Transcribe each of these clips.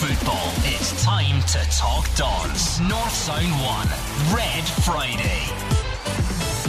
football. It's time to talk Dons. North Sound 1, Red Friday.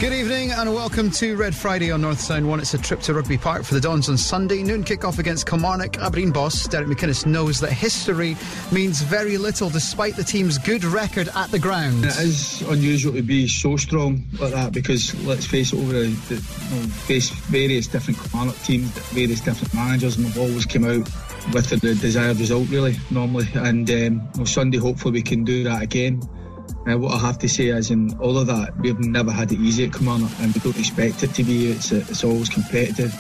Good evening and welcome to Red Friday on North Sound 1. It's a trip to Rugby Park for the Dons on Sunday. Noon kick-off against Kilmarnock. Aberdeen boss Derek McInnes knows that history means very little despite the team's good record at the ground. It is unusual to be so strong like that because let's face it, over the, the you know, face various different Kilmarnock teams, various different managers, and we've always come out with the desired result really normally. And um, on Sunday, hopefully, we can do that again. Uh, what I have to say is, in all of that, we've never had it easy at Kilmarnock, and we don't expect it to be. It's it's always competitive.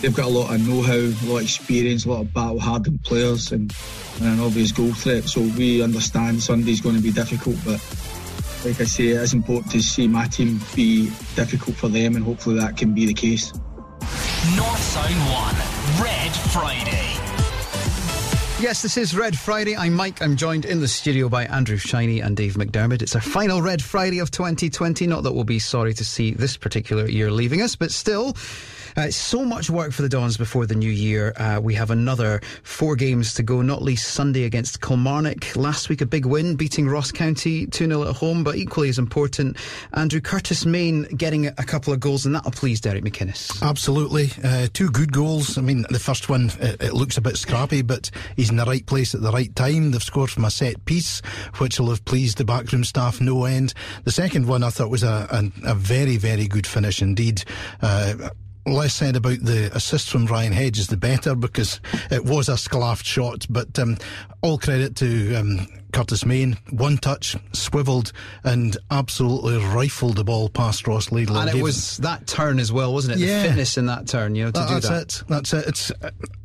They've got a lot of know-how, a lot of experience, a lot of battle-hardened players, and, and an obvious goal threat. So we understand Sunday's going to be difficult, but like I say, it is important to see my team be difficult for them, and hopefully that can be the case. North Sound 1, Red Friday. Yes, this is Red Friday. I'm Mike. I'm joined in the studio by Andrew Shiny and Dave McDermott. It's our final Red Friday of 2020. Not that we'll be sorry to see this particular year leaving us, but still. Uh, so much work for the Dons before the new year. Uh, we have another four games to go, not least Sunday against Kilmarnock. Last week, a big win, beating Ross County 2 0 at home, but equally as important, Andrew Curtis Main getting a couple of goals, and that'll please Derek McInnes. Absolutely. Uh, two good goals. I mean, the first one, it, it, looks a bit scrappy, but he's in the right place at the right time. They've scored from a set piece, which will have pleased the backroom staff no end. The second one I thought was a, a, a very, very good finish indeed. Uh, less said about the assist from Ryan Hedges, the better, because it was a sclaffed shot. But um, all credit to um, Curtis Main. One touch, swiveled, and absolutely rifled the ball past Ross Laidlaw. And it was that turn as well, wasn't it? Yeah. The fitness in that turn, you know, to do that, do that's that. it. That's it. It's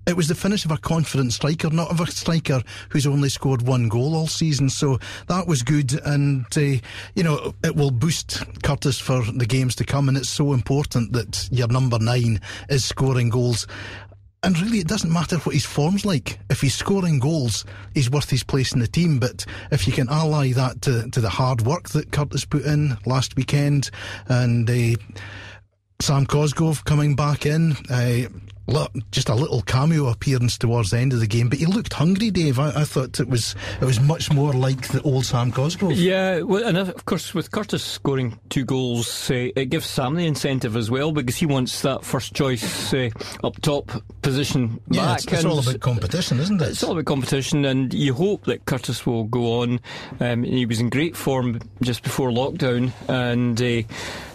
it was the finish of a confident striker, not of a striker who's only scored one goal all season. So that was good, and uh, you know it will boost Curtis for the games to come. And it's so important that your number nine is scoring goals. And really, it doesn't matter what his form's like. If he's scoring goals, he's worth his place in the team. But if you can ally that to, to the hard work that Curtis put in last weekend, and uh, Sam Cosgrove coming back in, uh, just a little cameo appearance towards the end of the game, but he looked hungry, Dave. I, I, thought it was it was much more like the old Sam Cosgrove. Yeah, well, and of course with Curtis scoring two goals, uh, it gives Sam the incentive as well because he wants that first choice uh, up top position yeah, back. It's, it's all about competition, isn't it? It's all about competition, and you hope that Curtis will go on. Um, he was in great form just before lockdown, and uh,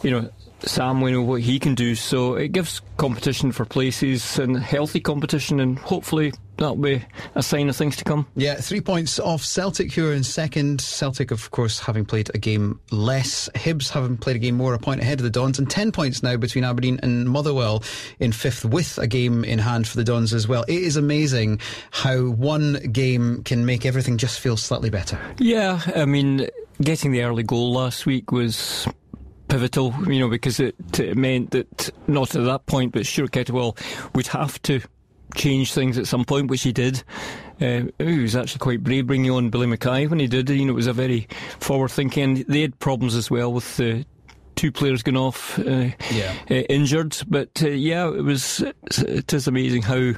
you know Sam, we know what he can do, so it gives competition for places and healthy competition, and hopefully that'll be a sign of things to come. Yeah, three points off Celtic, who are in second. Celtic, of course, having played a game less. Hibs having played a game more, a point ahead of the Dons, and 10 points now between Aberdeen and Motherwell in fifth, with a game in hand for the Dons as well. It is amazing how one game can make everything just feel slightly better. Yeah, I mean, getting the early goal last week was pivotal, you know, because it, it, meant that not at that point, but Stuart Kettlewell would have to change things at some point, which he did. Uh, he was actually quite brave bringing on Billy Mackay when he did. You know, it was a very forward thinking. They had problems as well with the two players going off uh, yeah. uh, injured, but uh, yeah, it was. It is amazing how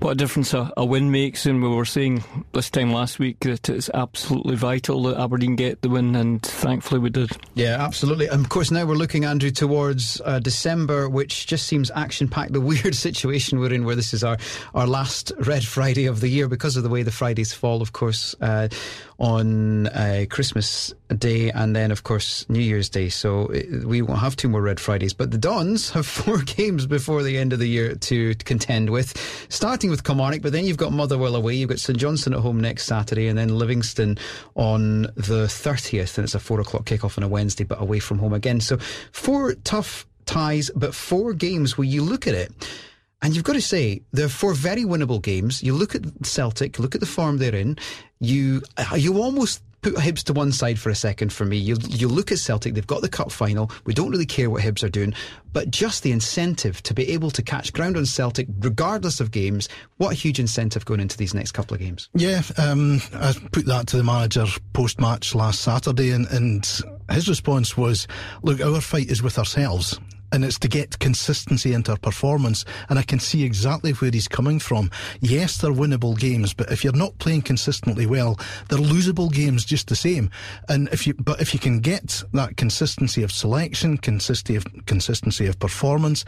what a difference a, a, win makes. And we were saying this time last week that it's absolutely vital that Aberdeen get the win, and thankfully we did. Yeah, absolutely. And of course, now we're looking, Andrew, towards uh, December, which just seems action packed. The weird situation we're in, where this is our, our last Red Friday of the year because of the way the Fridays fall, of course, uh, on uh, Christmas Day and then, of course, New Year's Day. So we won't have two more Red Fridays. But the Dons have four games before the end of the year to contend with, starting with Kilmarnock, but then you've got Motherwell away, you've got St Johnstone at home next Saturday, and then Livingston on the 30th. And it's a four o'clock kickoff on a Wednesday, but away from home again. So four tough ties, but four games where you look at it. And you've got to say, they're four very winnable games. You look at Celtic, look at the form they're in. You you almost put Hibs to one side for a second for me. You you look at Celtic, they've got the cup final. We don't really care what Hibs are doing, but just the incentive to be able to catch ground on Celtic, regardless of games, what a huge incentive going into these next couple of games. Yeah, um, I put that to the manager post match last Saturday, and, and his response was, "Look, our fight is with ourselves." And it's to get consistency into our performance. And I can see exactly where he's coming from. Yes, they're winnable games, but if you're not playing consistently well, they're losable games just the same. And if you, but if you can get that consistency of selection, consistency of consistency of performance,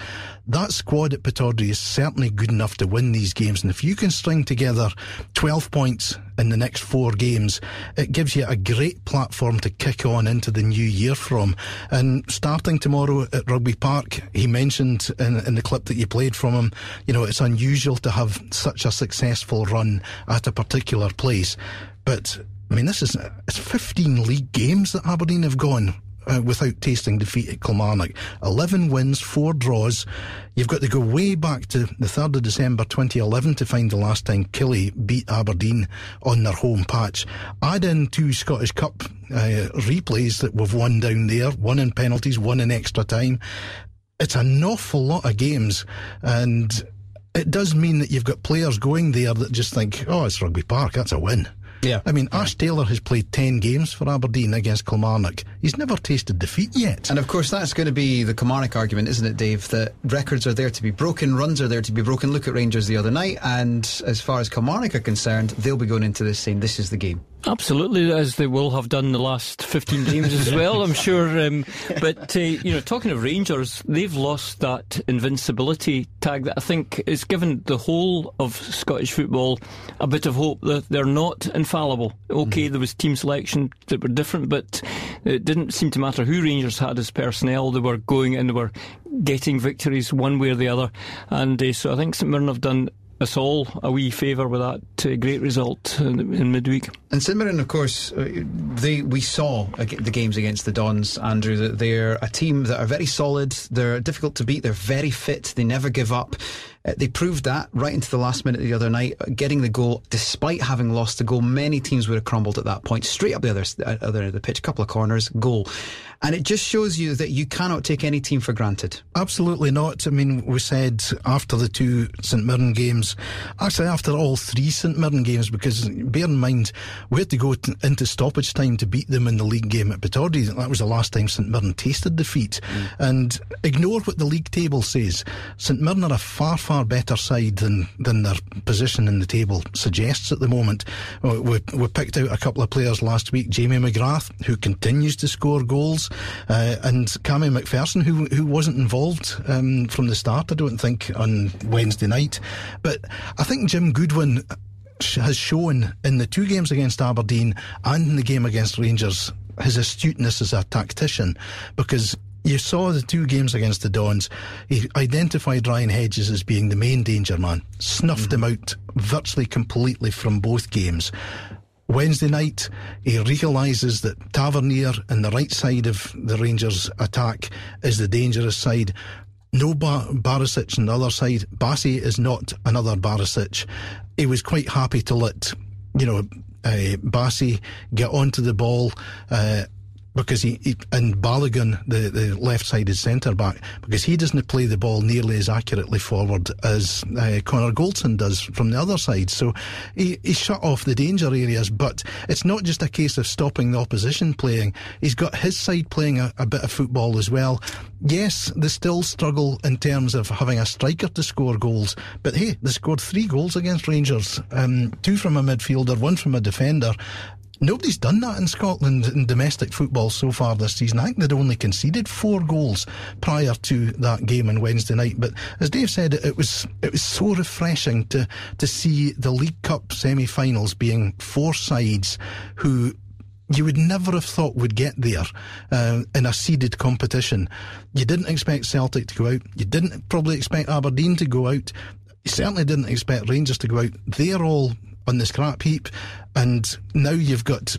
that squad at Pittodrie is certainly good enough to win these games. And if you can string together 12 points in the next four games, it gives you a great platform to kick on into the new year from. And starting tomorrow at Rugby Park, he mentioned in, in the clip that you played from him, you know, it's unusual to have such a successful run at a particular place. But I mean, this is it's 15 league games that Aberdeen have gone uh, without tasting defeat at Kilmarnock. 11 wins, 4 draws. You've got to go way back to the 3rd of December 2011 to find the last time Killie beat Aberdeen on their home patch. Add in two Scottish Cup uh, replays that we've won down there, one in penalties, one in extra time. It's an awful lot of games and it does mean that you've got players going there that just think, oh, it's Rugby Park, that's a win. Yeah. I mean, Ash Taylor has played 10 games for Aberdeen against Kilmarnock. He's never tasted defeat yet. And of course, that's going to be the Kilmarnock argument, isn't it, Dave? That records are there to be broken, runs are there to be broken. Look at Rangers the other night, and as far as Kilmarnock are concerned, they'll be going into this saying this is the game. Absolutely, as they will have done the last 15 games as well, I'm sure. Um, but, uh, you know, talking of Rangers, they've lost that invincibility tag that I think has given the whole of Scottish football a bit of hope that they're not infallible. Okay, mm. there was team selection that were different, but it didn't seem to matter who Rangers had as personnel. They were going and they were getting victories one way or the other. And uh, so I think St Mirren have done us all a wee favour with that uh, great result in, in, midweek. And Mirren, of course, uh, they we saw the games against the Dons, Andrew. That they're a team that are very solid. They're difficult to beat. They're very fit. They never give up. Uh, they proved that right into the last minute the other night, uh, getting the goal despite having lost the goal. Many teams would have crumbled at that point. Straight up the other uh, other end of the pitch, a couple of corners, goal. And it just shows you that you cannot take any team for granted. Absolutely not. I mean, we said after the two St Mirren games, actually after all three St Mirren games, because bear in mind, we had to go t- into stoppage time to beat them in the league game at Pittodrie. That was the last time St Mirren tasted defeat. Mm. And ignore what the league table says. St Mirren are a far, far better side than, than their position in the table suggests at the moment. We, we picked out a couple of players last week, Jamie McGrath, who continues to score goals uh, and Cammy McPherson, who who wasn't involved um, from the start, I don't think, on Wednesday night. But I think Jim Goodwin has shown in the two games against Aberdeen and in the game against Rangers his astuteness as a tactician because you saw the two games against the Dons. He identified Ryan Hedges as being the main danger man, snuffed mm-hmm. him out virtually completely from both games. Wednesday night, he realises that Tavernier and the right side of the Rangers' attack is the dangerous side. No Bar- Barisic on the other side. Bassey is not another Barisic. He was quite happy to let, you know, uh, Bassey get onto the ball. Uh, because he, he and Balogun, the, the left-sided centre back, because he doesn't play the ball nearly as accurately forward as uh, Connor Goldson does from the other side. So he, he shut off the danger areas. But it's not just a case of stopping the opposition playing. He's got his side playing a, a bit of football as well. Yes, they still struggle in terms of having a striker to score goals, but hey, they scored three goals against Rangers, um, two from a midfielder, one from a defender, Nobody's done that in Scotland in domestic football so far this season. I think they'd only conceded four goals prior to that game on Wednesday night. But as Dave said, it was it was so refreshing to to see the League Cup semi-finals being four sides who you would never have thought would get there uh, in a seeded competition. You didn't expect Celtic to go out. You didn't probably expect Aberdeen to go out. You certainly didn't expect Rangers to go out. They're all on the scrap heap, and now you've got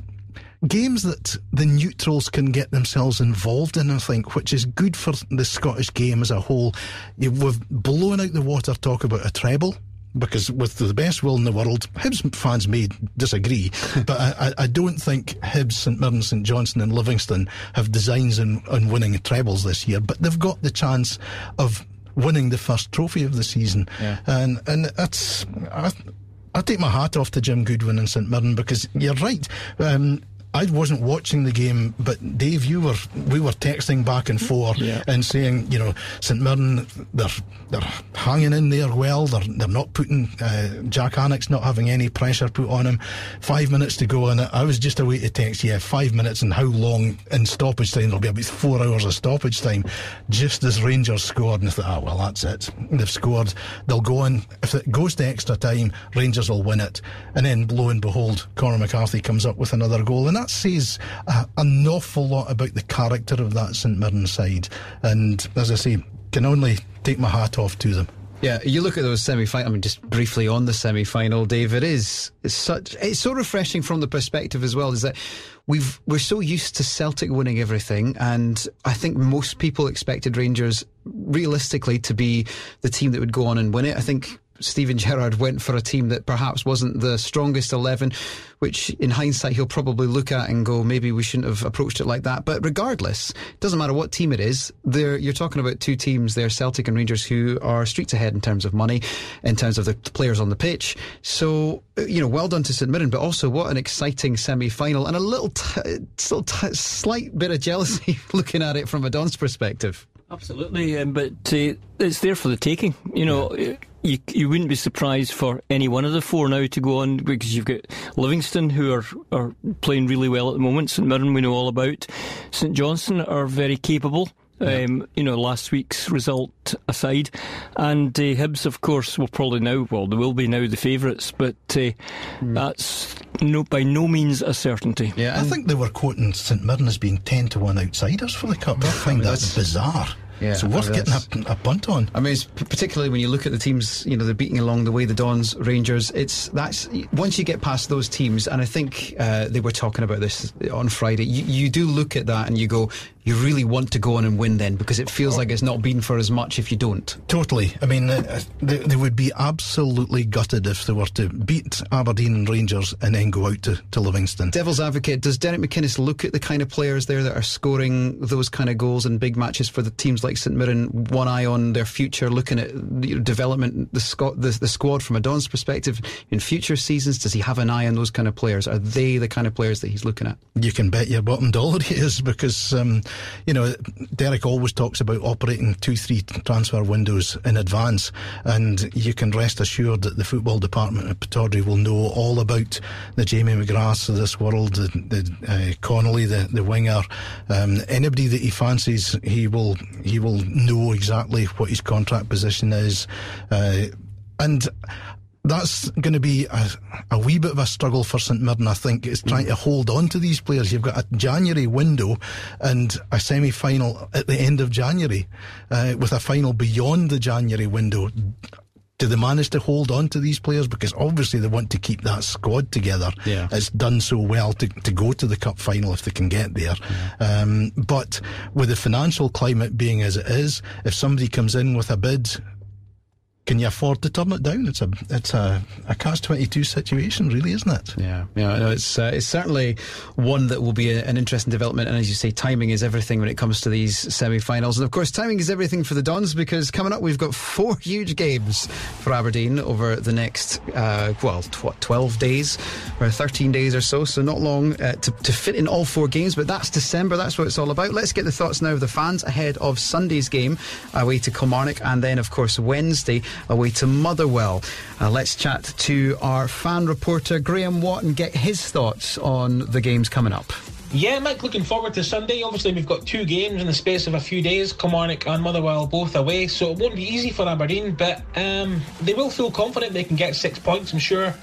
games that the neutrals can get themselves involved in, I think, which is good for the Scottish game as a whole. We've blown out the water talk about a treble. Because with the best will in the world, Hibs fans may disagree, but I, I, don't think Hibs, St Mirren, St Johnstone, and Livingston have designs on, on winning trebles this year. But they've got the chance of winning the first trophy of the season, yeah. and and that's I, I take my hat off to Jim Goodwin and St Mirren because you're right. Um, I wasn't watching the game, but Dave, you were. We were texting back and forth yeah. and saying, you know, St Mirren, they're they're hanging in there well. They're they're not putting uh, Jack Alnwick's not having any pressure put on him. Five minutes to go, and I was just away to text. Yeah, five minutes, and how long in stoppage time? There'll be about four hours of stoppage time. Just as Rangers scored, and I thought, ah, well, that's it. They've scored. They'll go on. If it goes to extra time, Rangers will win it. And then, lo and behold, Conor McCarthy comes up with another goal, and that says uh, an awful lot about the character of that St Mirren side. And as I say, can only take my hat off to them. Yeah, you look at those semi-final. I mean, just briefly on the semi-final, Dave. It is it's such. It's so refreshing from the perspective as well. Is that we've we're so used to Celtic winning everything, and I think most people expected Rangers realistically to be the team that would go on and win it. I think Steven Gerrard went for a team that perhaps wasn't the strongest 11, which in hindsight he'll probably look at and go, maybe we shouldn't have approached it like that. But regardless, it doesn't matter what team it is. you're talking about two teams there, Celtic and Rangers, who are streets ahead in terms of money, in terms of the players on the pitch. So, uh, you know, well done to St Mirren, but also what an exciting semi final and a little, t- still t- slight bit of jealousy looking at it from a Don's perspective. Absolutely, um, but uh, it's there for the taking. You know, yeah. You you wouldn't be surprised for any one of the four now to go on because you've got Livingston who are, are playing really well at the moment. St Mirren we know all about. St Johnstone are very capable. Yeah. Um, you know, last week's result aside, and uh, Hibs, of course, will probably now. Well, they will be now the favourites, but uh, mm. that's no by no means a certainty. Yeah, I think they were quoting St Mirren as being ten to one outsiders for the cup. I find that bizarre. Yeah, so worth getting a, a, punt on. I mean, particularly when you look at the teams, you know, they're beating along the way the Dons, Rangers. It's that's once you get past those teams, and I think uh, they were talking about this on Friday. You, you do look at that and you go, you really want to go on and win then because it feels like it's not been for as much if you don't. Totally. I mean, uh, they, they, would be absolutely gutted if they were to beat Aberdeen and Rangers and then go out to, to Livingston. Devil's advocate, does Derek McInnes look at the kind of players there that are scoring those kind of goals in big matches for the teams like St Mirren, one eye on their future, looking at development, the, squad, the, the squad from a Don's perspective in future seasons? Does he have an eye on those kind of players? Are they the kind of players that he's looking at? You can bet your bottom dollar he is because. Um, you know, Derek always talks about operating two, three transfer windows in advance, and you can rest assured that the football department at Pittodrie will know all about the Jamie McGraths of this world, the, the uh, Connolly, the, the winger, um, anybody that he fancies, he will he will know exactly what his contract position is, uh, and that's going to be a, a, wee bit of a struggle for St Mirren, I think, is trying to hold on to these players. You've got a January window and a semi final at the end of January, uh, with a final beyond the January window. Do they manage to hold on to these players? Because obviously they want to keep that squad together. Yeah. It's done so well to, to go to the cup final if they can get there. Yeah. Um, but with the financial climate being as it is, if somebody comes in with a bid can you afford to turn it down? It's a it's a, a catch twenty two situation, really, isn't it? Yeah, yeah. No, it's uh, it's certainly one that will be a, an interesting development. And as you say, timing is everything when it comes to these semi-finals. And of course, timing is everything for the Dons because coming up we've got four huge games for Aberdeen over the next uh, well, what twelve days or thirteen days or so. So not long uh, to to fit in all four games. But that's December. That's what it's all about. Let's get the thoughts now of the fans ahead of Sunday's game away to Kilmarnock, and then of course Wednesday away to Motherwell. Uh, let's chat to our fan reporter Graham Watt and get his thoughts on the games coming up. Yeah, Mike, looking forward to Sunday. Obviously, we've got two games in the space of a few days Kilmarnock and Motherwell both away, so it won't be easy for Aberdeen, but um, they will feel confident they can get six points. I'm sure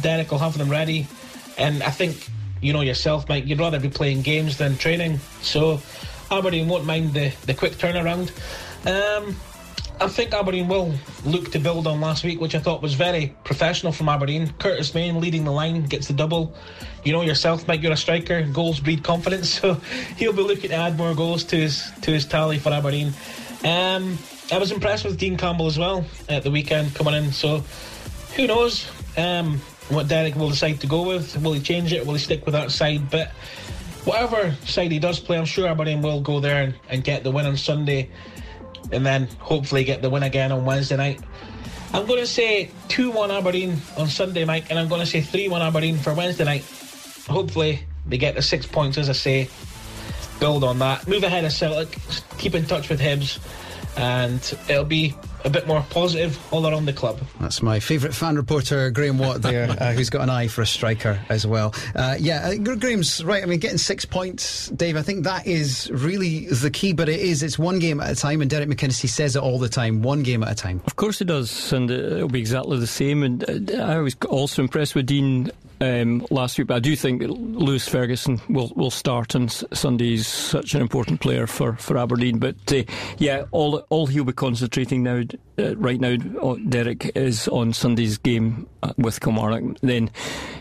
Derek will have them ready. And I think, you know yourself, Mike, you'd rather be playing games than training, so Aberdeen won't mind the, the quick turnaround. Um, I think Aberdeen will look to build on last week, which I thought was very professional from Aberdeen. Curtis Main leading the line, gets the double. You know yourself, Mike, you're a striker. Goals breed confidence, so he'll be looking to add more goals to his to his tally for Aberdeen. Um, I was impressed with Dean Campbell as well at the weekend coming in. So who knows um, what Derek will decide to go with? Will he change it? Will he stick with that side? But whatever side he does play, I'm sure Aberdeen will go there and, and get the win on Sunday and then hopefully get the win again on Wednesday night. I'm going to say 2 1 Aberdeen on Sunday, Mike, and I'm going to say 3 1 Aberdeen for Wednesday night. Hopefully, They get the six points, as I say. Build on that. Move ahead of Celtic. Keep in touch with Hibs, and it'll be a bit more positive all around the club. That's my favourite fan reporter, Graham Watt, there, uh, who's got an eye for a striker as well. Uh, yeah, uh, Graham's right. I mean, getting six points, Dave, I think that is really the key, but it is, it's one game at a time, and Derek McInnes says it all the time one game at a time. Of course, he does, and it'll be exactly the same. And uh, I was also impressed with Dean um, last week, but I do think that Lewis Ferguson will, will start on Sunday. He's such an important player for, for Aberdeen. But uh, yeah, all all he'll be concentrating now, uh, right now, uh, Derek, is on Sunday's game uh, with Kilmarnock. Then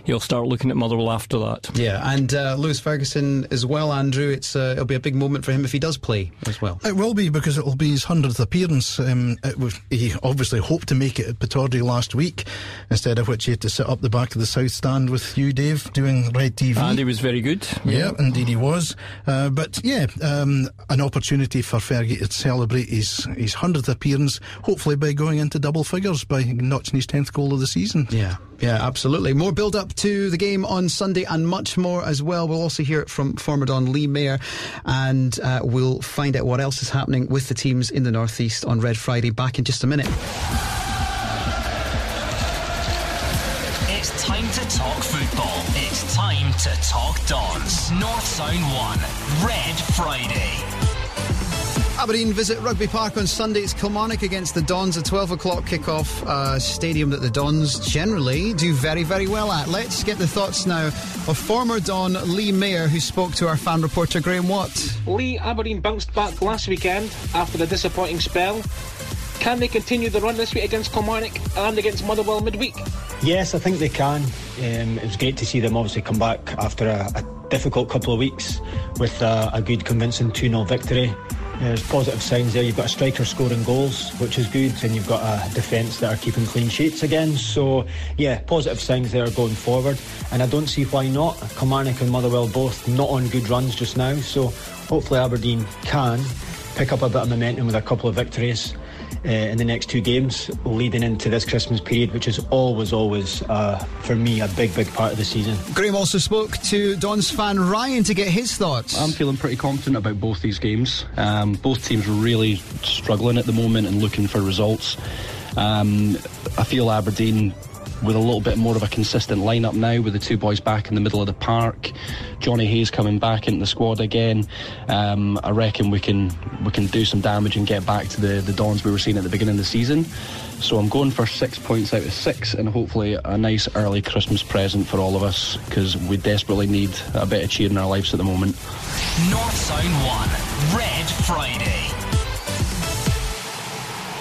he'll start looking at Motherwell after that. Yeah, and uh, Lewis Ferguson as well, Andrew. It's uh, it'll be a big moment for him if he does play as well. It will be because it will be his hundredth appearance. Um, was, he obviously hoped to make it at Pittodrie last week, instead of which he had to sit up the back of the south stand with you, Dave, doing Red TV. And he was very good. Yeah, yeah indeed he was. Uh, but yeah, um, an opportunity for Fergie to celebrate his his hundredth appearance, hopefully by going into double figures by notching his tenth goal of the season. Yeah, yeah, absolutely. More build up to the game on Sunday and much more as well. We'll also hear it from former Don Lee Mair, and uh, we'll find out what else is happening with the teams in the northeast on Red Friday. Back in just a minute. Talk football. It's time to talk Dons. North Sound 1, Red Friday. Aberdeen visit Rugby Park on Sunday. It's Kilmarnock against the Dons, a 12 o'clock kickoff uh, stadium that the Dons generally do very, very well at. Let's get the thoughts now of former Don Lee Mair, who spoke to our fan reporter Graham Watt. Lee, Aberdeen bounced back last weekend after a disappointing spell. Can they continue the run this week against Kilmarnock and against Motherwell midweek? Yes, I think they can. Um, it was great to see them obviously come back after a, a difficult couple of weeks with a, a good, convincing 2 0 victory. There's positive signs there. You've got a striker scoring goals, which is good, and you've got a defence that are keeping clean sheets again. So, yeah, positive signs there going forward. And I don't see why not. Kilmarnock and Motherwell both not on good runs just now. So, hopefully, Aberdeen can pick up a bit of momentum with a couple of victories uh, in the next two games leading into this Christmas period, which is always, always, uh, for me, a big, big part of the season. Graham also spoke to Don's fan Ryan to get his thoughts. I'm feeling pretty confident about both these games. Um, both teams are really struggling at the moment and looking for results. Um, I feel Aberdeen with a little bit more of a consistent lineup now, with the two boys back in the middle of the park, Jonny Hayes coming back into the squad again. Um, I reckon we can we can do some damage and get back to the the Dons we were seeing at the beginning of the season. So I'm going for six points out of six, and hopefully a nice early Christmas present for all of us because we desperately need a bit of cheer in our lives at the moment. North Sound One, Red Friday.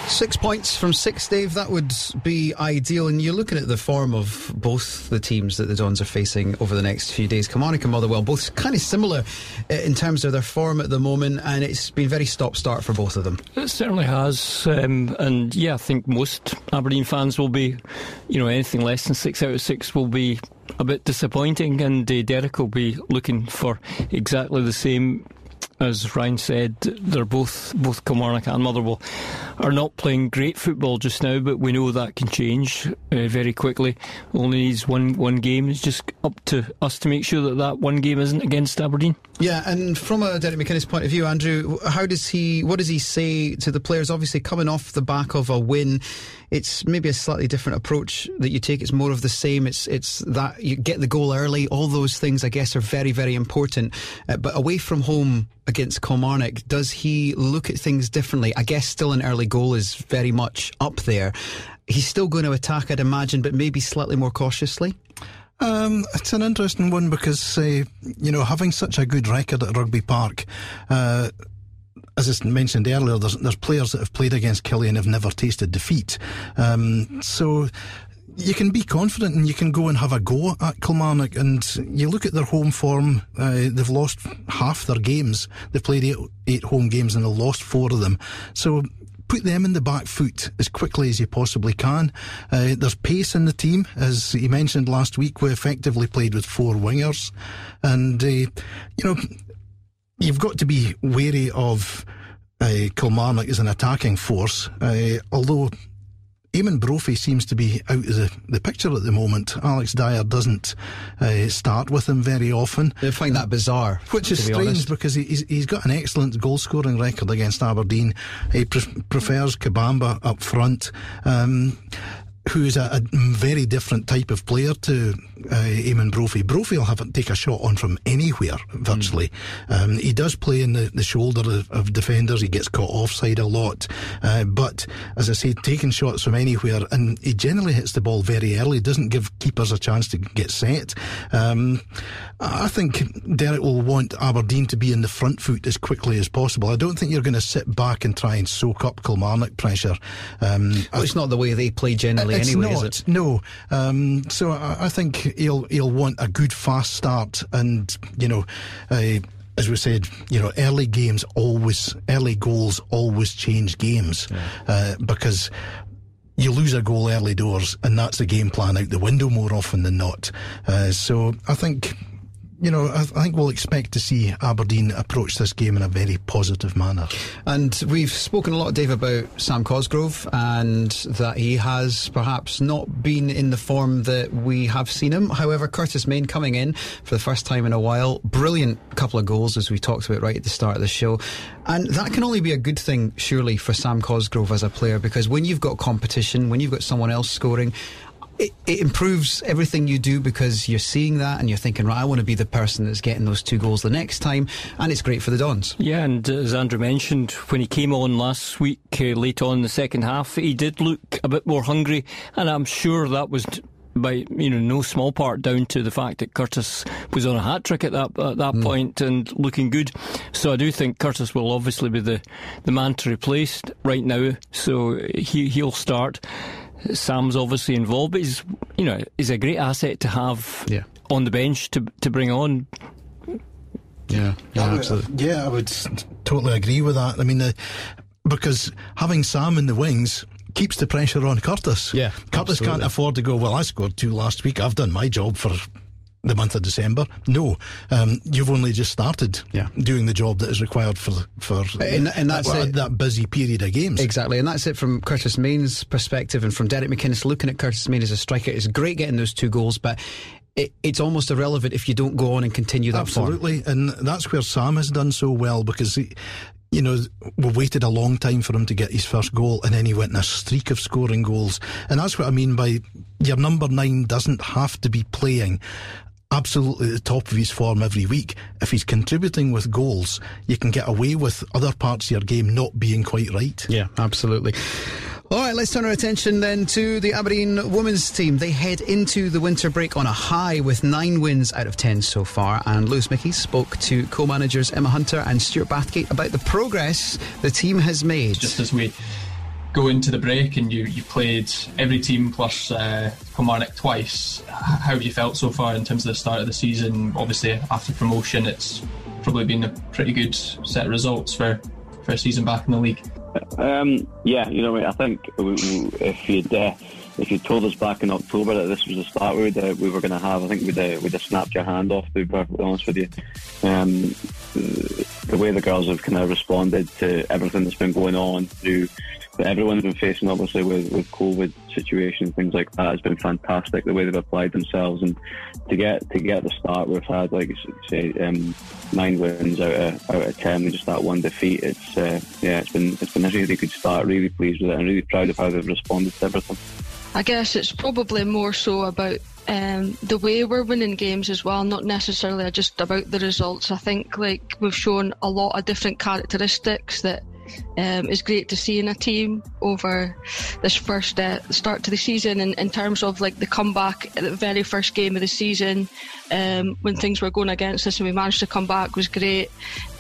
Six points from six, Dave. That would be ideal. And you're looking at the form of both the teams that the Dons are facing over the next few days. Kilmarnock and Motherwell, both kind of similar uh, in terms of their form at the moment, and it's been very stop-start for both of them. It certainly has, um, and yeah, I think most Aberdeen fans will be, you know, anything less than six out of six will be a bit disappointing, and uh, Derek will be looking for exactly the same as Ryan said, they're both both Kilmarnock and Motherwell are not playing great football just now, but we know that can change uh, very quickly. Only needs one one game. It's just up to us to make sure that that one game isn't against Aberdeen. Yeah, and from a Derek McInnes point of view, Andrew, how does he? What does he say to the players? Obviously, coming off the back of a win, it's maybe a slightly different approach that you take. It's more of the same. It's it's that you get the goal early. All those things, I guess, are very very important. Uh, but away from home against Kilmarnock, does he look at things differently? I guess still an early goal is very much up there. He's still going to attack, I'd imagine, but maybe slightly more cautiously. Um, it's an interesting one because, uh, you know, having such a good record at Rugby Park, uh, as I mentioned earlier, there's, there's players that have played against Killie and have never tasted defeat. Um, so you can be confident and you can go and have a go at Kilmarnock. And you look at their home form, uh, they've lost half their games. They've played eight, eight home games and they've lost four of them. So put them in the back foot as quickly as you possibly can. Uh, there's pace in the team, as he mentioned last week. We effectively played with four wingers, and uh, you know you've got to be wary of uh, Kilmarnock as an attacking force. Uh, although Eamonn Brophy seems to be out of the, the picture at the moment. Alex Dyer doesn't uh, start with him very often. I find that bizarre. Which is strange honest. because he's, he's got an excellent goal scoring record against Aberdeen. He pre- prefers Kabamba up front. Um, who is a, a, very different type of player to uh, Eamonn Brophy. Brophy will have to take a shot on from anywhere, virtually. Mm. Um, he does play in the, the shoulder of, of, defenders. He gets caught offside a lot. Uh, but, as I say, taking shots from anywhere, and he generally hits the ball very early, doesn't give keepers a chance to get set. Um, I think Derek will want Aberdeen to be in the front foot as quickly as possible. I don't think you're going to sit back and try and soak up Kilmarnock pressure. Um, well, it's not the way they play generally it's anyway, not, it? No. Um, so I, I, think he'll he'll want a good fast start, and you know. Uh, as we said, you know, early games always, early goals always change games yeah. uh, because you lose a goal early doors, and that's the game plan out the window more often than not. Uh, so I think you know, I, think we'll expect to see Aberdeen approach this game in a very positive manner. And we've spoken a lot, Dave, about Sam Cosgrove and that he has perhaps not been in the form that we have seen him. However, Curtis Main coming in for the first time in a while, brilliant couple of goals as we talked about right at the start of the show. And that can only be a good thing, surely, for Sam Cosgrove as a player because when you've got competition, when you've got someone else scoring, it, it, improves everything you do because you're seeing that and you're thinking, right, I want to be the person that's getting those two goals the next time, and it's great for the Dons. Yeah, and as Andrew mentioned, when he came on last week, uh, late on in the second half, he did look a bit more hungry, and I'm sure that was by you know no small part down to the fact that Curtis was on a hat trick at that at that mm. point and looking good. So I do think Curtis will obviously be the the man to replace right now. So he he'll start. Sam's obviously involved, but he's you know he's a great asset to have yeah. on the bench to to bring on. Yeah, yeah, I would, absolutely. Yeah, I would totally agree with that. I mean, uh, because having Sam in the wings keeps the pressure on Curtis. Yeah, Curtis absolutely. can't afford to go. Well, I scored two last week. I've done my job for the month of December. No, um, you've only just started yeah. doing the job that is required for for and, and that's that, that busy period of games. Exactly, and that's it from Curtis Main's perspective and from Derek McInnes looking at Curtis Main as a striker. It's great getting those two goals, but it, it's almost irrelevant if you don't go on and continue that Absolutely, form. and that's where Sam has done so well because he, you know, we waited a long time for him to get his first goal, and then he went in a streak of scoring goals. And that's what I mean by your number nine doesn't have to be playing absolutely at the top of his form every week. If he's contributing with goals, you can get away with other parts of your game not being quite right. Yeah, absolutely. All right, let's turn our attention then to the Aberdeen women's team. They head into the winter break on a high with nine wins out of ten so far. And Lewis Mickey spoke to co managers Emma Hunter and Stuart Bathgate about the progress the team has made. Just as we go into the break and you, you played every team plus uh, twice. How have you felt so far in terms of the start of the season? Obviously, after promotion, it's probably been a pretty good set of results for, for a season back in the league. Um, yeah, you know, I think if you'd uh, if you'd told us back in October that this was the start we, uh, we were going to have, I think we'd, uh, we'd have snapped your hand off. To be perfectly honest with you, um, the way the girls have kind of responded to everything that's been going on through everyone's been facing, obviously, with, with COVID situation, things like that, has been fantastic. The way they've applied themselves and to get to get the start we've had, like say, um, nine wins out of out of ten with just that one defeat. It's uh, yeah, it's been it's been a really good start. Really pleased with it, and really proud of how they've responded to everything. I guess it's probably more so about um, the way we're winning games as well, not necessarily just about the results. I think like we've shown a lot of different characteristics that um, is great to see in a team over this first uh, start to the season. And in terms of like the comeback at the very first game of the season, um, when things were going against us and we managed to come back was great.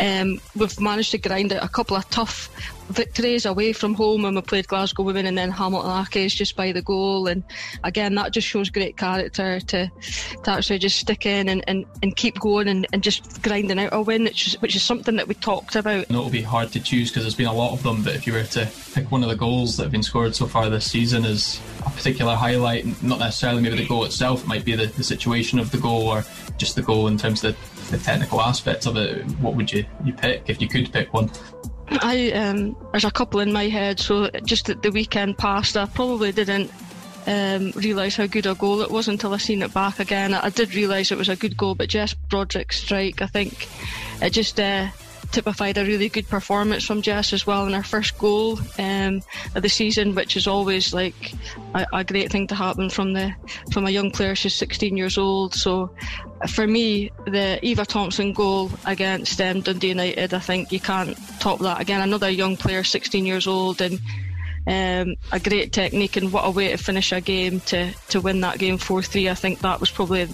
Um, we've managed to grind out a couple of tough victories away from home when we played Glasgow Women and then Hamilton Accies just by the goal. And again, that just shows great character to, to actually just stick in and, and, and keep going and, and just grinding out a win, which is, which is something that we talked about. it'll be hard to choose because there's been a lot of them, but if you were to pick one of the goals that have been scored so far this season as a particular highlight, not necessarily maybe the goal itself, it might be the, the situation of the goal or just the goal in terms of the, the technical aspects of it, what would you, you pick if you could pick one? I um, there's a couple in my head. So just the weekend past, I probably didn't um, realise how good a goal it was until I seen it back again. I, I did realise it was a good goal, but Jess Broderick's strike, I think, it just uh, typified a really good performance from Jess as well in her first goal um, of the season, which is always like a, a, great thing to happen from the from a young player. She's 16 years old, so for me, the Eva Thompson goal against um, Dundee United, I think you can't top that. Again, another young player, 16 years old, and um, a great technique and what a way to finish a game to, to win that game 4 3. I think that was probably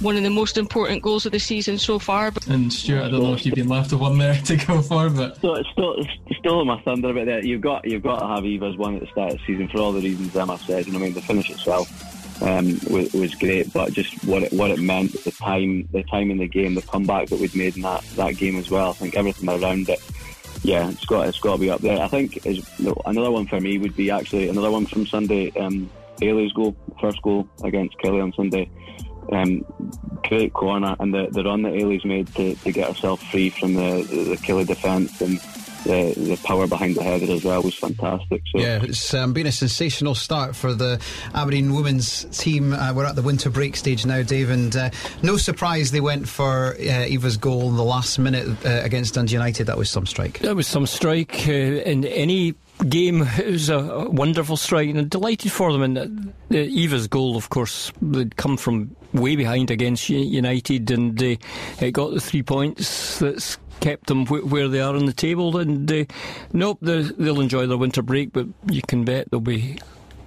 one of the most important goals of the season so far. And Stuart, I don't know if you've been left with one there to go for, but still, still, still my thunder about that. You've got you've got to have Eva's one at the start of the season for all the reasons Emma said. You know, I mean, the finish itself um, was, was, great, but just what it what it meant, the time, the time in the game, the comeback that we'd made in that that game as well. I think everything around it yeah, it's got it's got to be up there. I think is another one for me would be actually another one from Sunday. Um, Bailey's goal, first goal against Kelly on Sunday. Um, great corner and the, the run that Ailey's made to, to get herself free from the the, the Kelly defence and the, the power behind the header as well was fantastic. So yeah, it's um, been a sensational start for the Aberdeen women's team. Uh, we're at the winter break stage now, Dave, and uh, no surprise they went for uh, Eva's goal in the last minute uh, against Dundee United. That was some strike. That was some strike uh, in any game. It was a wonderful strike, and delighted for them. And uh, Eva's goal, of course, they'd come from way behind against United, and it got the three points. That's kept them where they are on the table. And uh, nope, they'll enjoy their winter break, but you can bet they'll be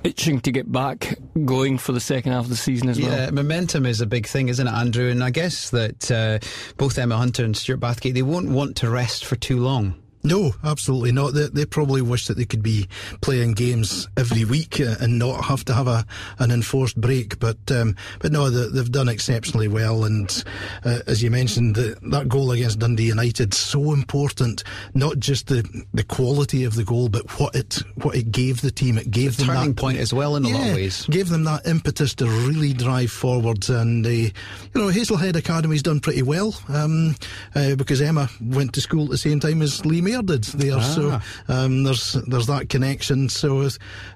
itching to get back going for the second half of the season as yeah, well. Yeah, momentum is a big thing, isn't it, Andrew? And I guess that uh, both Emma Hunter and Stuart Bathgate, they won't want to rest for too long. No, absolutely not. They, they probably wish that they could be playing games every week uh, and not have to have a an enforced break. But um, but no, they, have done exceptionally well. And uh, as you mentioned, the, that goal against Dundee United so important. Not just the the quality of the goal, but what it what it gave the team. It gave them turning that point as well in yeah, a lot of ways. Gave them that impetus to really drive forwards. And uh, you know, Hazlehead Academy's done pretty well um, uh, because Emma went to school at the same time as Lee there. Ah. So um, there's there's that connection. So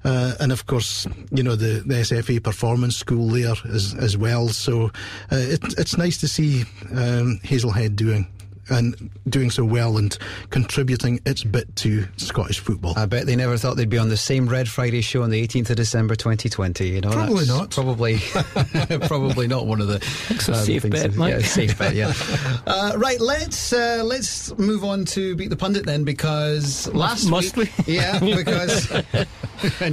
uh, and of course you know the, the SFA Performance School there as as well. So uh, it, it's nice to see um, Hazlehead doing and doing so well and contributing its bit to Scottish football. I bet they never thought they'd be on the same Red Friday show on the 18th of December 2020. You know, probably not. Probably, probably not one of the uh, safe bet, Mike. Yeah, safe bet. Yeah. uh, right. Let's uh, let's move on to beat the pundit then because last must week, we? Yeah, because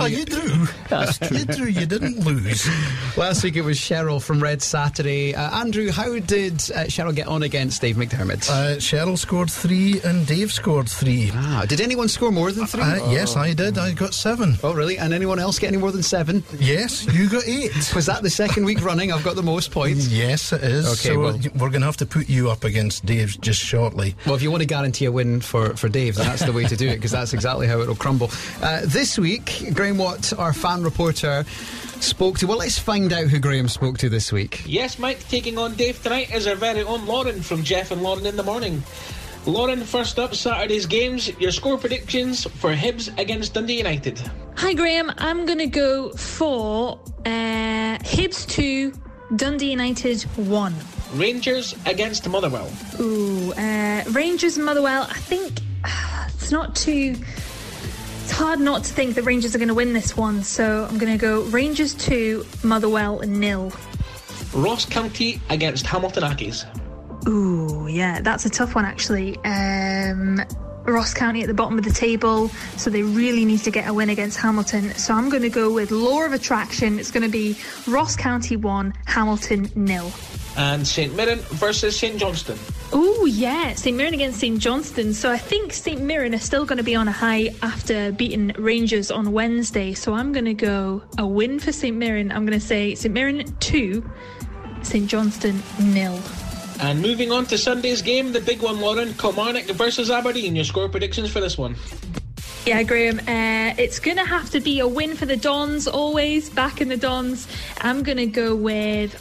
oh, you drew. That's true. You drew. You didn't lose. last week it was Cheryl from Red Saturday. Uh, Andrew, how did uh, Cheryl get on against Dave McDermott? Uh, Cheryl scored three and Dave scored three. Ah, did anyone score more than three? Uh, oh. Yes, I did. I got seven. Oh, really? And anyone else get any more than seven? Yes, you got eight. Was that the second week running? I've got the most points. Yes, it is. Okay, so well, we're going to have to put you up against Dave just shortly. Well, if you want to guarantee a win for, for Dave, then that's the way to do it because that's exactly how it'll crumble. Uh, this week, Graham Watt, our fan reporter, spoke to. Well, let's find out who Graham spoke to this week. Yes, Mike, taking on Dave tonight is our very own Lauren from Jeff and Lauren in the morning. Lauren, first up, Saturday's games. Your score predictions for Hibs against Dundee United. Hi, Graham. I'm going to go for uh, Hibs 2, Dundee United 1. Rangers against Motherwell. Ooh, uh, Rangers Motherwell. I think it's not too. It's hard not to think that Rangers are going to win this one, so I'm going to go Rangers 2, Motherwell nil. Ross County against Hamilton Accies. Ooh, yeah, that's a tough one actually. Um, Ross County at the bottom of the table, so they really need to get a win against Hamilton. So I'm going to go with law of attraction. It's going to be Ross County 1, Hamilton nil. And St Mirren versus St Johnstone. Oh, yeah, St Mirren against St Johnstone. So I think St Mirren are still going to be on a high after beating Rangers on Wednesday. So I'm going to go a win for St Mirren. I'm going to say St Mirren 2, St Johnstone nil. And moving on to Sunday's game, the big one, Lauren, Kilmarnock versus Aberdeen. Your score predictions for this one? Yeah, Graham, uh, it's going to have to be a win for the Dons, always back in the Dons. I'm going to go with.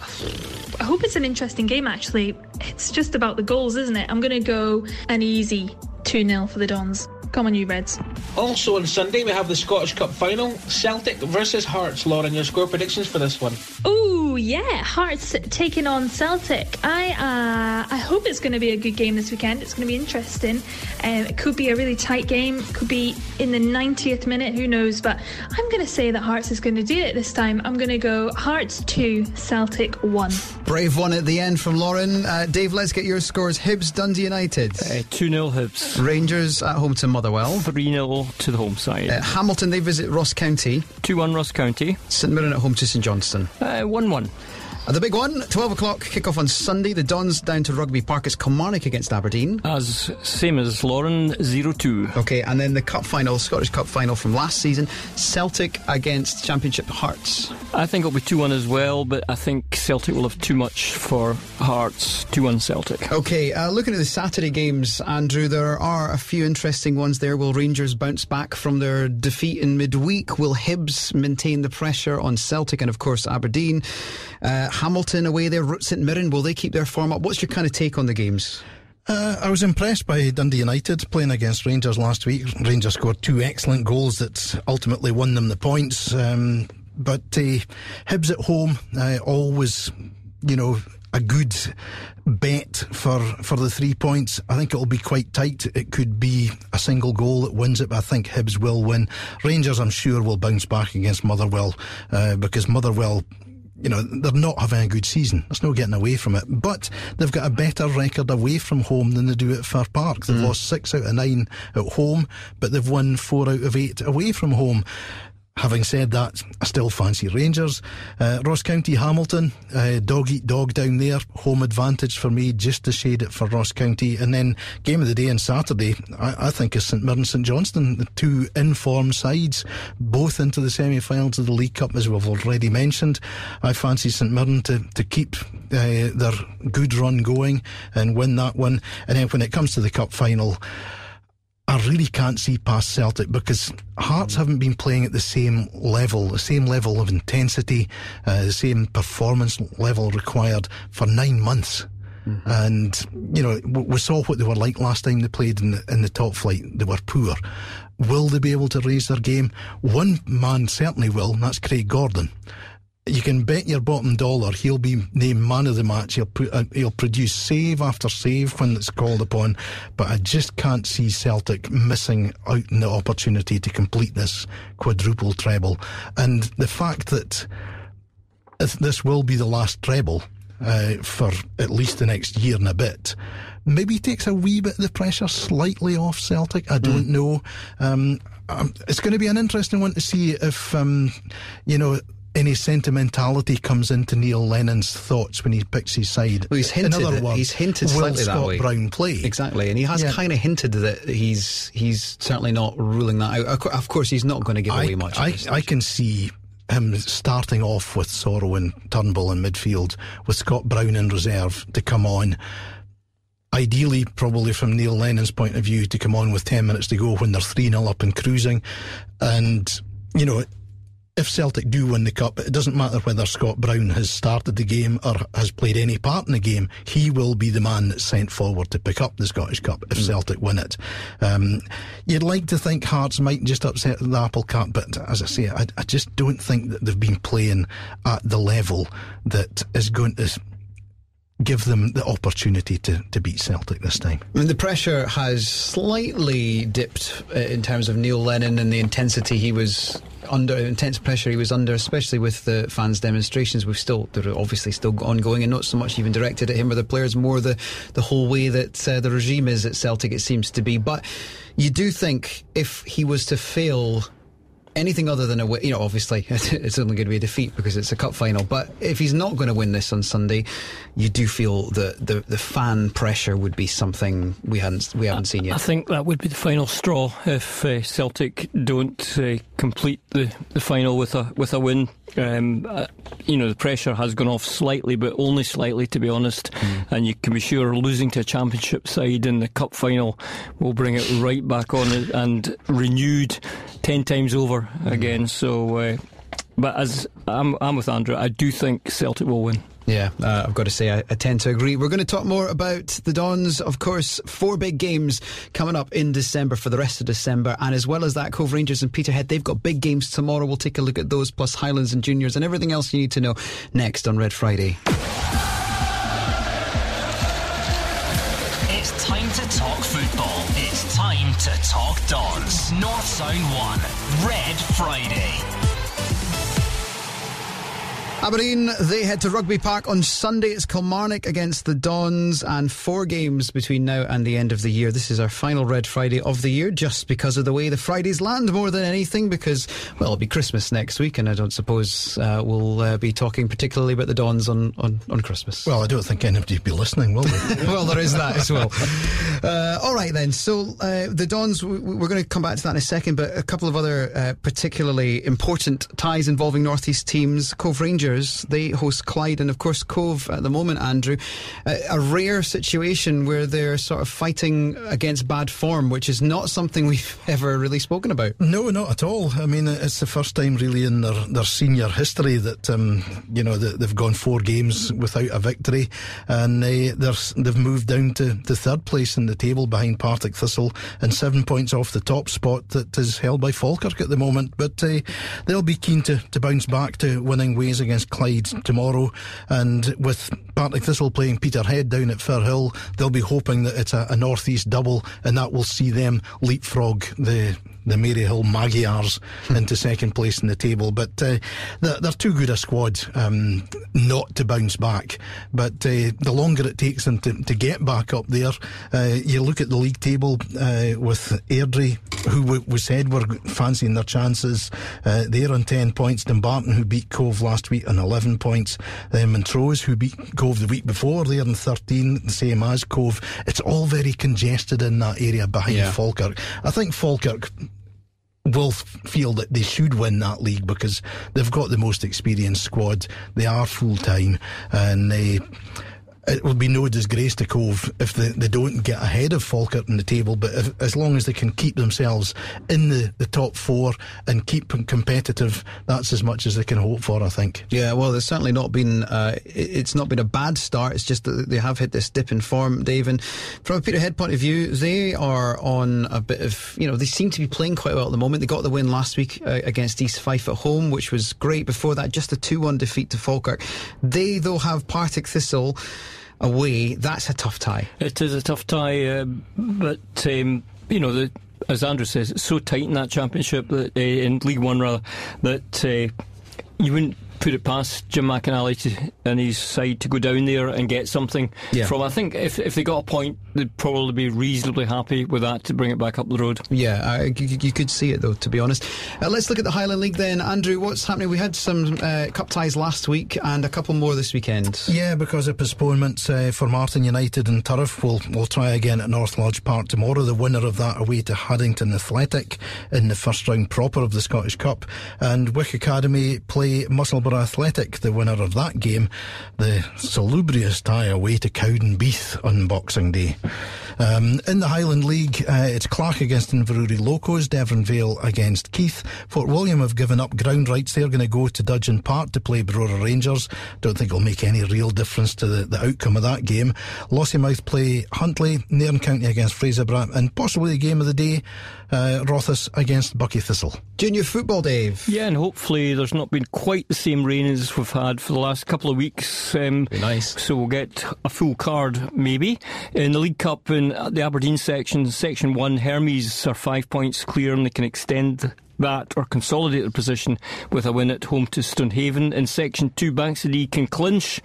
I hope it's an interesting game, actually. It's just about the goals, isn't it? I'm going to go an easy 2 0 for the Dons. Come on, you Reds. Also on Sunday, we have the Scottish Cup final Celtic versus Hearts. Lauren, your score predictions for this one? Oh, yeah. Hearts taking on Celtic. I uh, I hope it's going to be a good game this weekend. It's going to be interesting. Um, it could be a really tight game. It could be in the 90th minute. Who knows? But I'm going to say that Hearts is going to do it this time. I'm going to go Hearts 2, Celtic 1. Brave one at the end from Lauren. Uh, Dave, let's get your scores. Hibs, Dundee United. Uh, 2 0 Hibs. Rangers at home to Motherwell. 3 0 to the home side. Uh, Hamilton, they visit Ross County. 2 1 Ross County. St Mirren at home to St Johnstone. 1 1. Uh, the big one, 12 o'clock kick-off on Sunday. The Dons down to Rugby Park. It's Kilmarnock against Aberdeen. As same as Lauren, 0-2. Okay, and then the cup final, Scottish Cup final from last season, Celtic against Championship Hearts. I think it'll be 2-1 as well, but I think Celtic will have too much for Hearts. 2-1 Celtic. Okay, uh, looking at the Saturday games, Andrew, there are a few interesting ones there. Will Rangers bounce back from their defeat in midweek? Will Hibs maintain the pressure on Celtic and, of course, Aberdeen? Uh, Hamilton away there, Roots St Mirren, will they keep their form up? What's your kind of take on the games? Uh, I was impressed by Dundee United playing against Rangers last week. Rangers scored two excellent goals that ultimately won them the points. Um, but uh, Hibs at home, uh, always, you know, a good bet for, for the three points. I think it'll be quite tight. It could be a single goal that wins it, but I think Hibs will win. Rangers, I'm sure, will bounce back against Motherwell uh, because Motherwell you know, they're not having a good season. There's no getting away from it. But they've got a better record away from home than they do at Fir Park. They've mm. lost six out of nine at home, but they've won four out of eight away from home. Having said that, I still fancy Rangers. Uh, Ross County Hamilton, uh, dog eat dog down there. Home advantage for me, just to shade it for Ross County. And then game of the day on Saturday, I, I think is St Mirren St Johnstone, the two informed sides, both into the semi finals of the League Cup, as we've already mentioned. I fancy St Mirren to, to keep uh, their good run going and win that one. And then when it comes to the Cup final, I really can't see past Celtic because Hearts haven't been playing at the same level, the same level of intensity, uh, the same performance level required for nine months. Mm-hmm. And, you know, we saw what they were like last time they played in the, in the top flight. They were poor. Will they be able to raise their game? One man certainly will, and that's Craig Gordon you can bet your bottom dollar he'll be named man of the match. He'll put, uh, he'll produce save after save when it's called upon. But I just can't see Celtic missing out on the opportunity to complete this quadruple treble. And the fact that this will be the last treble uh, for at least the next year and a bit. Maybe takes a wee bit of the pressure slightly off Celtic. I don't mm. know. Um, um, it's going to be an interesting one to see if, um, you know, any sentimentality comes into Neil Lennon's thoughts when he picks his side. Well, he's hinted. In other words, he's hinted slightly Scott that way. Brown play exactly, and he has yeah. kind of hinted that he's he's certainly not ruling that out. Of course, he's not going to give I, away much. I, I can see him starting off with Soro and Turnbull in midfield, with Scott Brown in reserve to come on. Ideally, probably from Neil Lennon's point of view, to come on with 10 minutes to go when they're 3 0 up and cruising. And, you know, if Celtic do win the cup, it doesn't matter whether Scott Brown has started the game or has played any part in the game. He will be the man that's sent forward to pick up the Scottish Cup if mm. Celtic win it. Um, you'd like to think Hearts might just upset the apple cart, but as I say, I, I just don't think that they've been playing at the level that is going to give them the opportunity to, to beat Celtic this time. I mean, the pressure has slightly dipped uh, in terms of Neil Lennon and the intensity he was under intense pressure he was under, especially with the fans' demonstrations. We've still they're obviously still ongoing, and not so much even directed at him or the players, more the the whole way that uh, the regime is at Celtic. It seems to be, but you do think if he was to fail anything other than a win, you know, obviously it's only going to be a defeat because it's a cup final. But if he's not going to win this on Sunday, you do feel that the the fan pressure would be something we hadn't we haven't seen yet. I think that would be the final straw if uh, Celtic don't uh, complete the, the final with a with a win. Um, uh, you know, the pressure has gone off slightly, but only slightly, to be honest. Mm. And you can be sure losing to a championship side in the cup final will bring it right back on and renewed ten times over mm. again. So, uh, but as I'm, I'm with Andrew, I do think Celtic will win. Yeah, uh, I've got to say, I, I, tend to agree. We're going to talk more about the Dons. Of course, four big games coming up in December for the rest of December. And as well as that, Cove Rangers and Peterhead, they've got big games tomorrow. We'll take a look at those, plus Highlands and Juniors and everything else you need to know next on Red Friday. To talk Dons. North Sound 1, Red Friday. Aberdeen, they head to Rugby Park on Sunday. It's Kilmarnock against the Dons and four games between now and the end of the year. This is our final Red Friday of the year just because of the way the Fridays land more than anything because, well, it'll be Christmas next week and I don't suppose uh, we'll uh, be talking particularly about the Dons on, on, on Christmas. Well, I don't think anybody will be listening, will they? well, there is that as well. Uh, all right then. So uh, the Dons, we're going to come back to that in a second, but a couple of other uh, particularly important ties involving Northeast teams. Cove Rangers Rangers. They host Clyde, and of course, Cove at the moment, Andrew. Uh, a rare situation where they're sort of fighting against bad form, which is not something we've ever really spoken about. No, not at all. I mean, it's the first time really in their, their senior history that, um, you know, they've gone four games without a victory, and uh, they've moved down to, the third place in the table behind Partick Thistle and seven points off the top spot that is held by Falkirk at the moment. But uh, they'll be keen to, to bounce back to winning ways against against Clyde tomorrow. And with Partick Thistle playing Peterhead down at Firhill, they'll be hoping that it's a, a northeast double and that will see them leapfrog the the Maryhill Magyars into second place in the table. But uh, they're, they're, too good a squad um, not to bounce back. But uh, the longer it takes them to, to get back up there, uh, you look at the league table uh, with Airdrie, who we said were fancying their chances. Uh, they're on 10 points. Dumbarton, who beat Cove last week, on 11 points. Then Montrose, who beat Cove the week before, they're on 13, the same as Cove. It's all very congested in that area behind yeah. Falkirk. I think Falkirk will feel that they should win that league because they've got the most experienced squad. They are full time and they it will be no disgrace to Cove if they, they don't get ahead of Falkirk in the table, but if, as long as they can keep themselves in the, the top four and keep competitive, that's as much as they can hope for, I think. Yeah, well, there's certainly not been, uh, it's not been a bad start. It's just that they have hit this dip in form, Dave. And from a Peterhead point of view, they are on a bit of, you know, they seem to be playing quite well at the moment. They got the win last week uh, against East Fife at home, which was great. Before that, just a 2 1 defeat to Falkirk. They, though, have Partick Thistle away, that's a tough tie. It is a tough tie, uh, but um, you know the as Andrew says, it's so tight in that championship that uh, in League One rather that uh, you wouldn't put it past Jim McInally to, and his side to go down there and get something yeah. from. I think if if they got a point, they'd probably be reasonably happy with that to bring it back up the road. Yeah, I, you, you, could see it though. To be honest, uh, let's look at the Highland League then. Andrew, what's happening? We had some uh, cup ties last week and a couple more this weekend. Yeah, because of postponements uh, Formartine United and Turriff, we'll we'll try again at North Lodge Park tomorrow. The winner of that away to Haddington Athletic in the first round proper of the Scottish Cup, and Wick Academy play Musselburgh Athletic, the winner of that game, the salubrious tie away to Cowdenbeath on Boxing Day. Um, in the Highland League, uh, it's Clach against Inverurie Locos, Deveronvale against Keith. Fort William have given up ground rights. They're going to go to Dudgeon Park to play Brora Rangers. Don't think it'll make any real difference to the, the outcome of that game. Lossiemouth play Huntly, Nairn County against Fraserburgh, and possibly the game of the day, uh, Rothes against Buckie Thistle. Junior football, Dave. Yeah, and hopefully there's not been quite the same rain as we've had for the last couple of weeks. Um, nice. So we'll get a full card, maybe. In the League Cup, in the Aberdeen section, Section 1, Hermes are five points clear and they can extend that or consolidate their position with a win at home to Stonehaven. In Section 2, Banks can clinch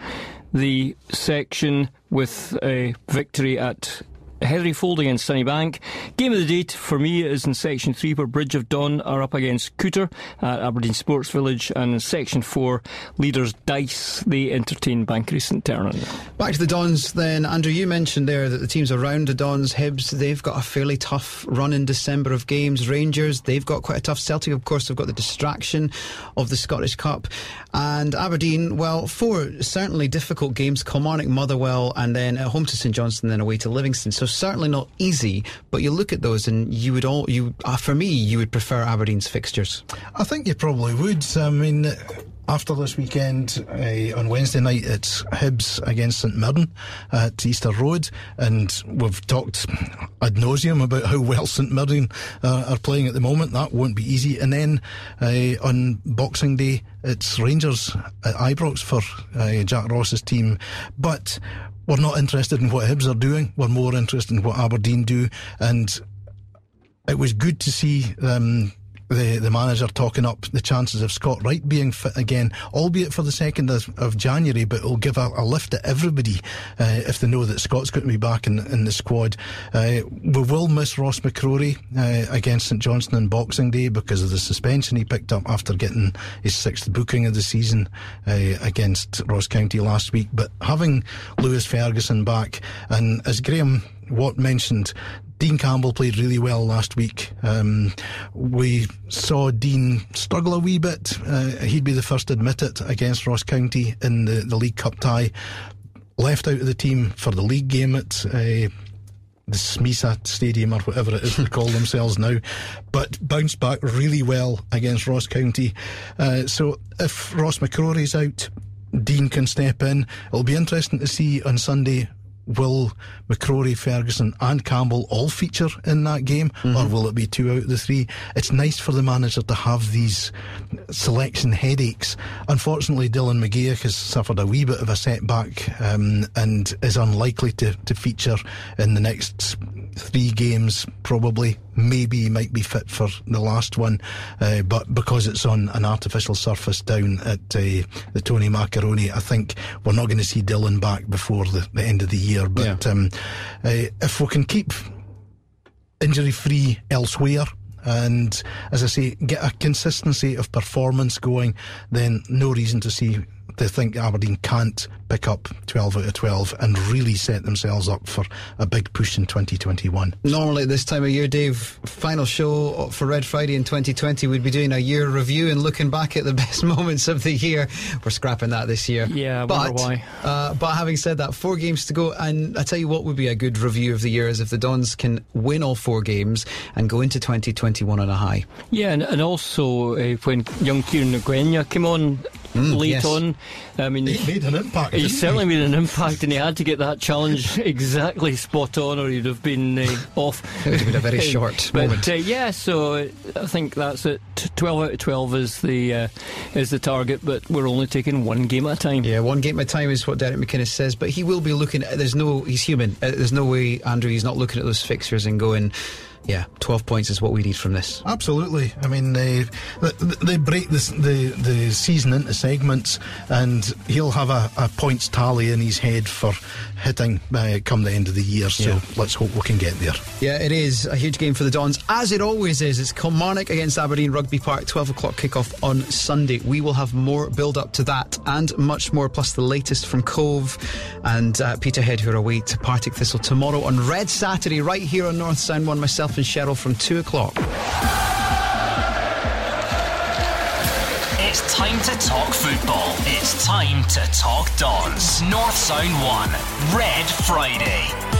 the section with a victory at Heatheryfold against Sunnybank. Game of the day for me is in Section 3 where Bridge of Don are up against Culter at Aberdeen Sports Village and in Section 4 leaders Dyce they entertain Banchory St Ternan. Back to the Dons then. Andrew, you mentioned there that the teams around the Dons, Hibs, they've got a fairly tough run in December of games. Rangers, they've got quite a tough Celtic, of course, they've got the distraction of the Scottish Cup. And Aberdeen, well, four certainly difficult games Kilmarnock, Motherwell, and then at home to St Johnstone, then away to Livingston. So certainly not easy, but you look at those and you would all you uh, for me you would prefer Aberdeen's fixtures. I think you probably would. I mean after this weekend, uh, on Wednesday night, it's Hibs against St Mirren at Easter Road. And we've talked ad nauseum about how well St Mirren uh, are playing at the moment. That won't be easy. And then uh, on Boxing Day, it's Rangers at Ibrox for uh, Jack Ross's team. But we're not interested in what Hibs are doing. We're more interested in what Aberdeen do. And it was good to see um, the, the manager talking up the chances of Scott Wright being fit again, albeit for the 2nd of, of January, but it'll give a, a lift to everybody uh, if they know that Scott's going to be back in, in the squad. Uh, we will miss Ross McCrorie uh, against St Johnstone on Boxing Day because of the suspension he picked up after getting his sixth booking of the season uh, against Ross County last week. But having Lewis Ferguson back, and as Graham Watt mentioned, Dean Campbell played really well last week. Um, we saw Dean struggle a wee bit. Uh, he'd be the first to admit it against Ross County in the, the League Cup tie. Left out of the team for the league game at uh, the Smisa Stadium or whatever it is they call themselves now, but bounced back really well against Ross County. Uh, so if Ross McCrorie's out, Dean can step in. It'll be interesting to see on Sunday will McCrorie, Ferguson, and Campbell all feature in that game, mm-hmm. or will it be two out of the three? It's nice for the manager to have these selection headaches. Unfortunately, Dylan McGeouch has suffered a wee bit of a setback um, and is unlikely to, to feature in the next three games, probably. Maybe he might be fit for the last one, uh, but because it's on an artificial surface down at uh, the Tony Macaroni, I think we're not going to see Dylan back before the, the end of the year. But yeah. um, uh, if we can keep injury free elsewhere, and as I say, get a consistency of performance going, then no reason to see to think Aberdeen can't pick up 12 out of 12 and really set themselves up for a big push in 2021. Normally at this time of year, Dave, final show for Red Friday in 2020, we'd be doing a year review and looking back at the best moments of the year. We're scrapping that this year. Yeah, I but, why. Uh, but having said that, four games to go, and I tell you what would be a good review of the year is if the Dons can win all four games and go into 2021 on a high. Yeah, and, and also uh, when young Kieran Ngwenya came on mm, late yes. on. I mean, he made an impact. He certainly he? made an impact, and he had to get that challenge exactly spot on, or he'd have been uh, off. It would have been a very short but, moment. Uh, yeah, so I think that's it. Twelve out of twelve is the uh, is the target, but we're only taking one game at a time. Yeah, one game at a time is what Derek McInnes says. But he will be looking. At, there's no. He's human. Uh, there's no way Andrew. He's not looking at those fixtures and going yeah, 12 points is what we need from this. Absolutely. I mean, they they break this, the the season into segments, and he'll have a, a points tally in his head for hitting uh, come the end of the year. So yeah. let's hope we can get there. Yeah, it is a huge game for the Dons, as it always is. It's Kilmarnock against Aberdeen Rugby Park, 12 o'clock kickoff on Sunday. We will have more build up to that and much more, plus the latest from Cove and uh, Peterhead, who are away to Partick Thistle tomorrow on Red Saturday, right here on North Sound 1. Myself and Cheryl from 2 o'clock. It's time to talk football. It's time to talk Dons. North Sound 1, Red Friday.